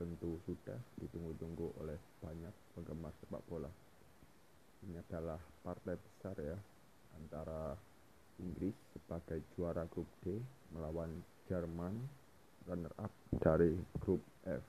tentu sudah ditunggu-tunggu oleh banyak penggemar sepak bola. Ini adalah partai besar ya antara Inggris sebagai juara grup D melawan Jerman runner up dari grup F.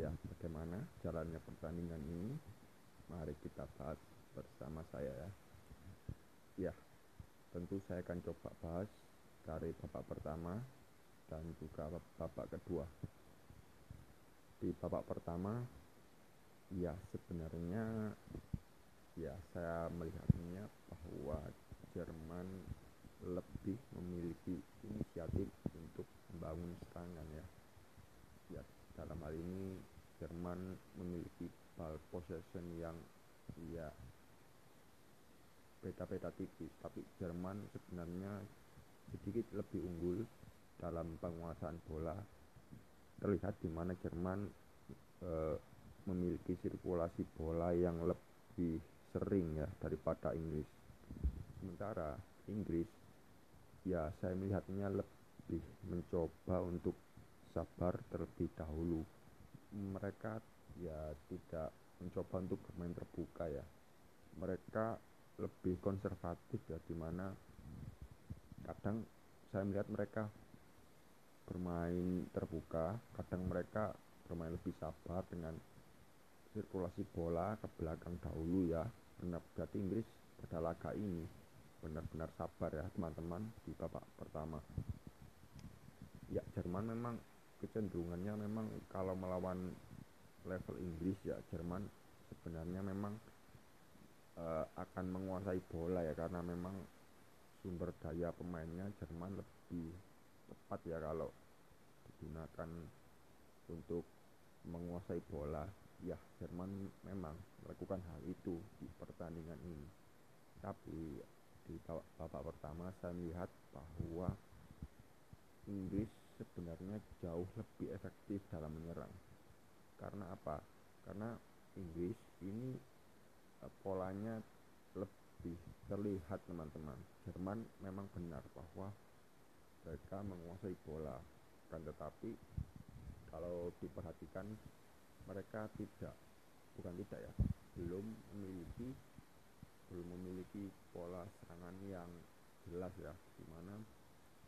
Ya, bagaimana jalannya pertandingan ini? Mari kita bahas bersama saya ya. Ya, tentu saya akan coba bahas dari babak pertama dan juga babak kedua. Di babak pertama, ya sebenarnya ya saya melihatnya bahwa Jerman lebih memiliki inisiatif untuk membangun serangan ya. Ya, dalam hal ini Jerman memiliki ball possession yang ya beda-beda tipis, tapi Jerman sebenarnya sedikit lebih unggul dalam penguasaan bola. Terlihat di mana Jerman e, memiliki sirkulasi bola yang lebih sering ya daripada Inggris. Sementara Inggris ya saya melihatnya lebih mencoba untuk sabar terlebih dahulu. Mereka ya tidak mencoba untuk bermain terbuka ya. Mereka lebih konservatif ya di mana kadang saya melihat mereka bermain terbuka kadang mereka bermain lebih sabar dengan sirkulasi bola ke belakang dahulu ya. Benar berarti Inggris pada laga ini benar-benar sabar ya teman-teman di babak pertama. Ya Jerman memang kecenderungannya memang kalau melawan level Inggris ya Jerman sebenarnya memang uh, akan menguasai bola ya karena memang sumber daya pemainnya Jerman lebih tepat ya kalau digunakan untuk menguasai bola ya Jerman memang melakukan hal itu di pertandingan ini. Tapi di babak pertama saya melihat bahwa Inggris sebenarnya jauh lebih efektif dalam menyerang. Karena apa? Karena Inggris ini uh, polanya lebih terlihat teman-teman. Jerman memang benar bahwa mereka menguasai bola. Kan tetapi kalau diperhatikan mereka tidak bukan tidak ya belum memiliki belum memiliki pola serangan yang jelas ya di mana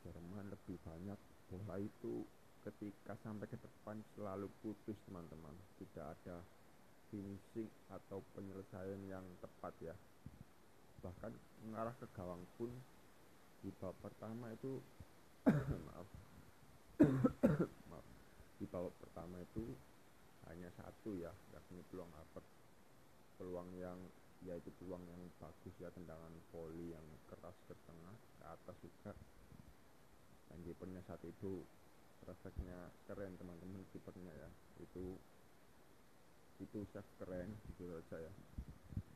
Jerman lebih banyak bola itu ketika sampai ke depan selalu putus teman-teman. Tidak ada finishing atau penyelesaian yang tepat ya. Bahkan mengarah ke gawang pun di babak pertama itu maaf. Maaf. Di babak pertama itu hanya satu ya yakni peluang apa. Peluang yang yaitu peluang yang bagus ya tendangan volley yang keras ke tengah ke atas juga. Dan kipernya saat itu refleksnya keren teman-teman kipernya ya. Itu itu save keren gitu saja ya.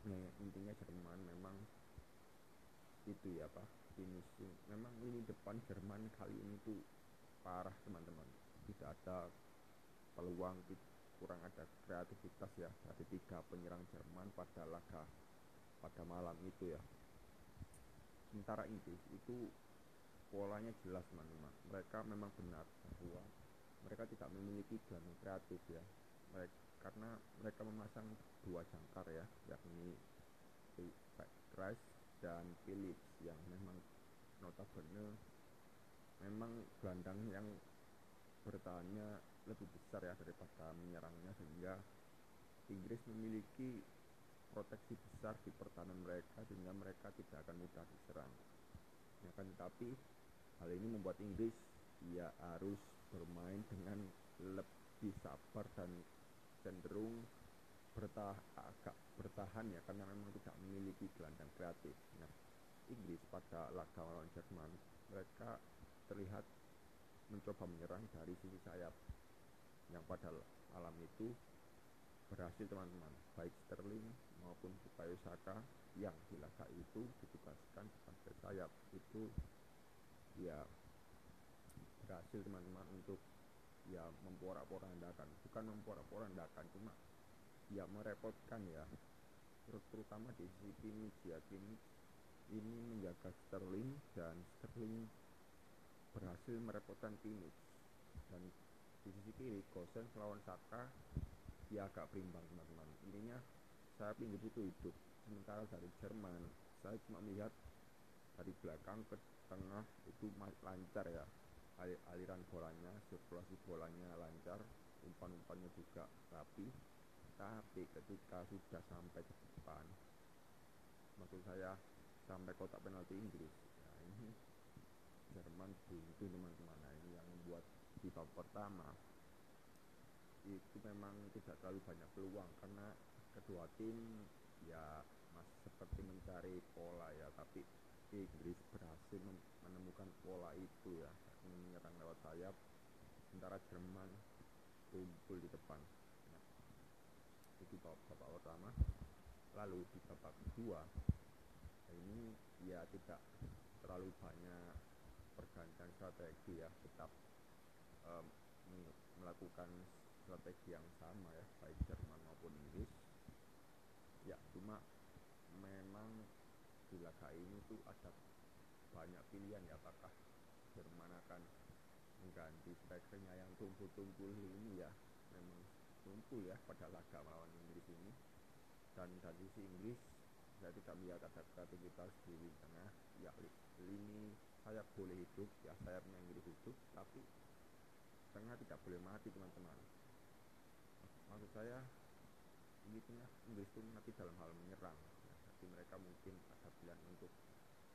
Nah, intinya Jerman memang itu ya pak finishing memang ini depan Jerman kali ini tuh parah teman-teman. Tidak ada peluang kurang ada kreativitas ya. Dari tiga penyerang Jerman pada laga pada malam itu ya. Sementara Inggris itu polanya jelas teman-teman. Mereka memang benar bahwa mereka tidak memiliki gelandang kreatif ya. Mereka karena mereka memasang dua jangkar ya yakni Rice dan Phillips yang memang notabene memang gelandang yang bertahannya lebih besar ya daripada menyerangnya sehingga Inggris memiliki proteksi besar di pertahanan mereka sehingga mereka tidak akan mudah diserang. Ya kan tetapi hal ini membuat Inggris ya harus bermain dengan lebih sabar dan cenderung bertah agak bertahan ya karena memang tidak memiliki gelandang kreatif. Inggris pada laga melawan Jerman. Mereka terlihat mencoba menyerang dari sisi sayap. Yang pada malam itu berhasil teman-teman. Baik Sterling maupun Bukayo Saka yang di laga itu ditugaskan sebagai sayap. Itu ya berhasil teman-teman untuk ya memporak-porandakan. Bukan memporak-porandakan cuma ya merepotkan ya. Terutama di sisi Kimmich ya ini menjaga Sterling dan Sterling berhasil merepotkan Kimmich dan di sisi kiri Gosens melawan Saka ya agak berimbang teman-teman. Intinya saya Inggris itu hidup. Sementara dari Jerman saya cuma melihat dari belakang ke tengah itu lancar ya. Aliran bolanya sirkulasi bolanya lancar umpan-umpannya juga rapi. Tapi ketika sudah sampai ke depan maksud saya sampai kotak penalti Inggris. Ya ini Jerman buntu teman-teman. Nah ini yang membuat di babak pertama. Itu memang tidak terlalu banyak peluang karena kedua tim ya masih seperti mencari pola ya. Tapi Inggris berhasil menemukan pola itu ya. Menyerang lewat sayap sementara Jerman kumpul di depan. Nah, itu babak pertama. Lalu di babak kedua ini ya tidak terlalu banyak pergantian strategi ya. Tetap um, melakukan strategi yang sama ya baik Jerman maupun Inggris. Ya cuma memang di laga ini tuh ada banyak pilihan ya apakah Jerman akan mengganti strikernya yang tumpul-tumpul ini ya. Memang tumpul ya pada laga melawan Inggris ini. Dan dari sisi Inggris saya tidak melihat ada kreativitas di tengah ya lini sayap boleh hidup ya sayapnya Inggris hidup tapi tengah tidak boleh mati teman-teman. Maksud saya ini tengah Inggris itu mati dalam hal menyerang ya, jadi mereka mungkin ada pilihan untuk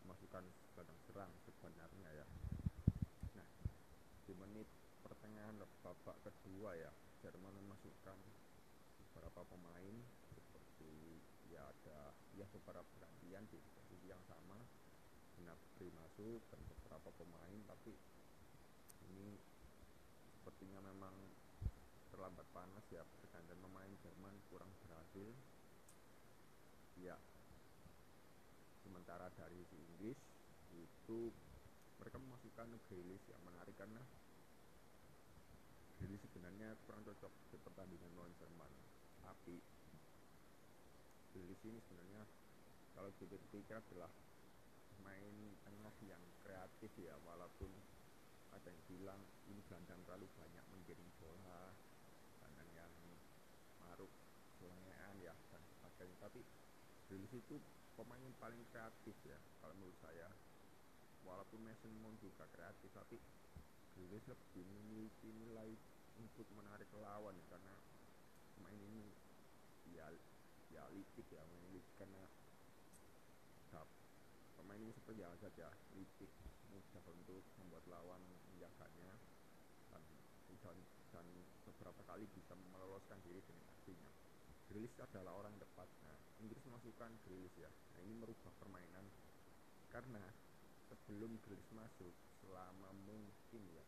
memasukkan gelandang serang sebenarnya ya. Nah di menit pertengahan babak kedua ya Jerman memasukkan beberapa pemain ya ada ya beberapa pergantian di posisi yang sama Gnabry masuk dan beberapa pemain tapi ini sepertinya memang terlambat panas ya pergantian pemain Jerman kurang berhasil. Ya sementara dari si Inggris itu mereka memasukkan Grealish yang menarik karena Grealish sebenarnya kurang cocok di pertandingan melawan Jerman Grealish ini sebenarnya kalau dipikir adalah main tengah yang kreatif ya walaupun ada yang bilang ini gelandang terlalu banyak menggiring bola gelandang yang maruk selengean ya dan sebagainya. Tapi Grealish itu pemain yang paling kreatif ya kalau menurut saya. Walaupun Mason Mount juga kreatif tapi Grealish lebih memiliki nilai untuk menarik lawan karena pemain ini ya ya ya main licik karena pemain ini seperti yang saja licik mudah untuk membuat lawan menjaganya dan, dan, dan beberapa kali bisa meloloskan diri dengan aksinya. Grilis adalah orang tepat. Nah Inggris masukkan Grilis ya. Nah ini merubah permainan karena sebelum Grilis masuk selama mungkin ya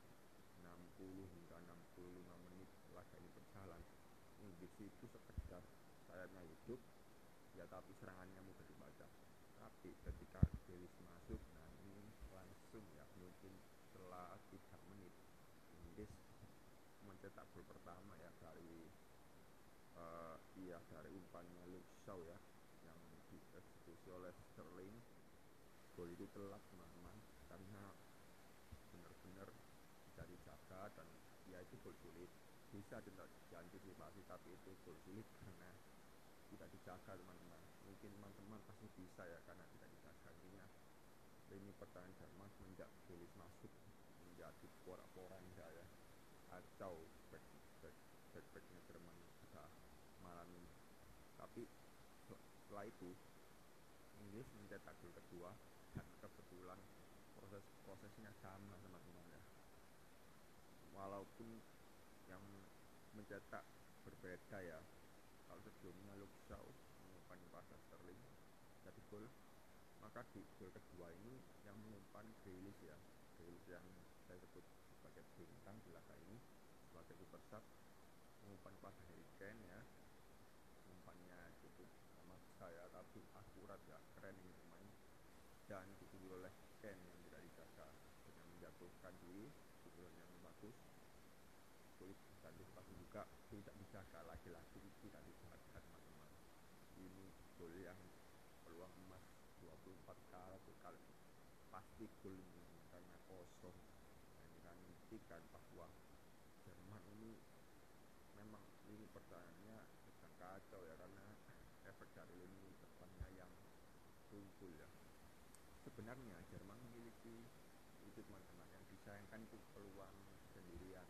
60 hingga 65 menit laga ini berjalan Inggris itu sekedar sayapnya hidup ya tapi serangannya mudah dibaca. Tapi ketika Grealish masuk nah ini langsung ya mungkin setelah 3 menit Inggris mencetak gol pertama ya dari uh, iya dari umpannya Luke Shaw ya yang dieksekusi oleh Sterling. Gol itu telat teman-teman karena benar-benar bisa dijaga dan ya itu gol sulit. Bisa diantisipasi tapi itu gol sulit karena tidak dijaga teman-teman. Mungkin teman-teman pasti bisa ya karena tidak dijaga. Ini lini pertahanan Jerman semenjak masuk menjadi porak-poranda ya atau back back back backnya Jerman sudah malam ini. Tapi setelah itu Inggris mencetak gol kedua dan kebetulan proses prosesnya sama teman-teman ya. Walaupun yang mencetak berbeda ya kalau sebelumnya Luke Shaw mengumpan pada Sterling jadi gol. Maka di gol kedua ini yang mengumpan Grealish ya Grealish yang saya sebut sebagai bintang di ini sebagai super sub mengumpan pada Harry Kane ya. Umpannya cukup memaksa ya tapi akurat ya keren ini pemain. Dan ditunjuk oleh Kane yang tidak dijaga dengan menjatuhkan diri pukulan yang bagus. Sulit dan antisipasi juga tidak dijaga lagi-lagi ini yang peluang emas 24 kali kali. Pasti gol ini karena kosong. Dan ini kan membuktikan bahwa Jerman ini memang lini pertahanannya sedang kacau ya karena efek dari lini depannya yang tumpul ya. Sebenarnya Jerman memiliki itu teman-teman yang disayangkan itu peluang sendirian.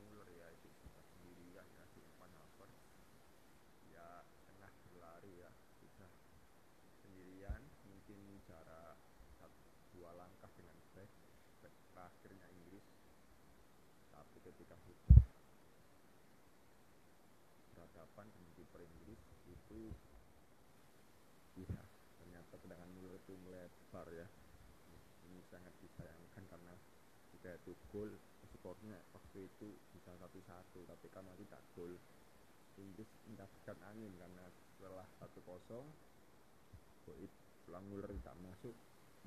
Muller ya itu sendirian ya depan Havertz. Ya tengah berlari ya sudah sendirian mungkin jarak satu dua langkah dengan back back terakhirnya Inggris. Tapi ketika sudah berhadapan dengan kiper Inggris itu ya ternyata tendangan Muller itu melebar ya. Ini sangat disayangkan karena jika itu gol skornya waktu itu bisa satu-satu tapi karena tidak gol Inggris mendapatkan angin karena setelah satu kosong Boyd pelang Muller tidak masuk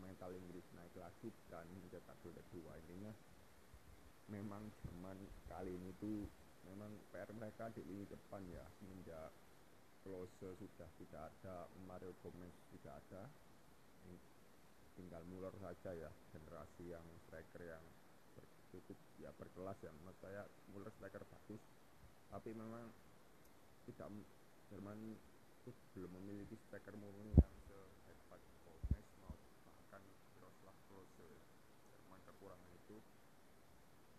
mental Inggris naik lagi dan mencetak gol kedua. Intinya memang Jerman kali ini tuh memang PR mereka di lini depan ya. Semenjak Klose sudah tidak ada Mario Gomez tidak ada tinggal Muller saja ya. Generasi yang striker yang cukup ya berkelas ya. Menurut saya Muller striker bagus. Tapi memang tidak Jerman belum memiliki striker murni yang sehebat Gomez mau bahkan Miroslav Klose Jerman kekurangan itu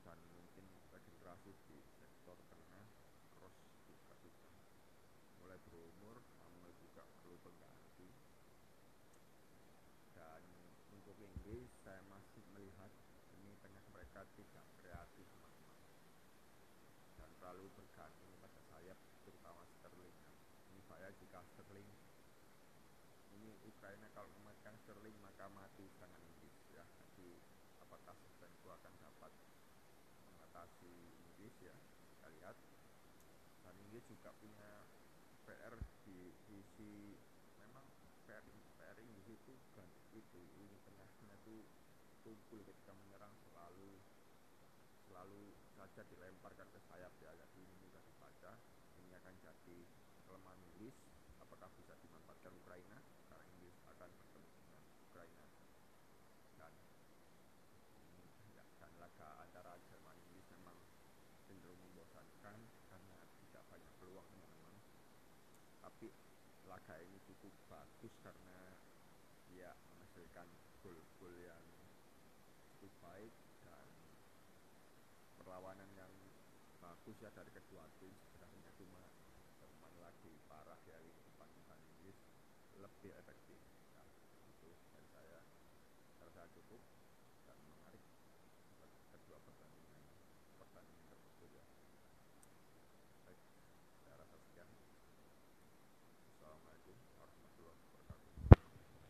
dan mungkin regenerasi di sektor tengah Cross juga mulai berumur namun juga perlu pengganti. Dan untuk Inggris saya masih melihat ini tengah mereka tidak kreatif dan terlalu bergantung pada sayap terutama Sterling. Ini saya jika Sterling. Ini Ukraina kalau mematikan Sterling maka mati serangan Inggris ya jadi apakah itu akan dapat mengatasi Inggris ya kita lihat. Dan Inggris juga punya PR di sisi memang PR PR Inggris itu bukan itu ini tengahnya tuh tumpul ketika menyerang selalu selalu saja dilemparkan ke sayap ya jadi ini mudah dibaca. Ini akan jadi kelemahan Inggris apakah bisa dimanfaatkan Ukraina? Karena Inggris akan bertemu dengan Ukraina. Dan cenderung membosankan karena tidak banyak peluang memang. Tapi laga ini cukup bagus karena dia menghasilkan gol-gol yang cukup baik dan perlawanan yang bagus ya dari kedua tim. Sebenarnya cuma Jerman lagi parah ya di depan Inggris lebih efektif. Ya itu dari saya. Saya cukup dan menarik kedua pertandingan pertandingan Carmichael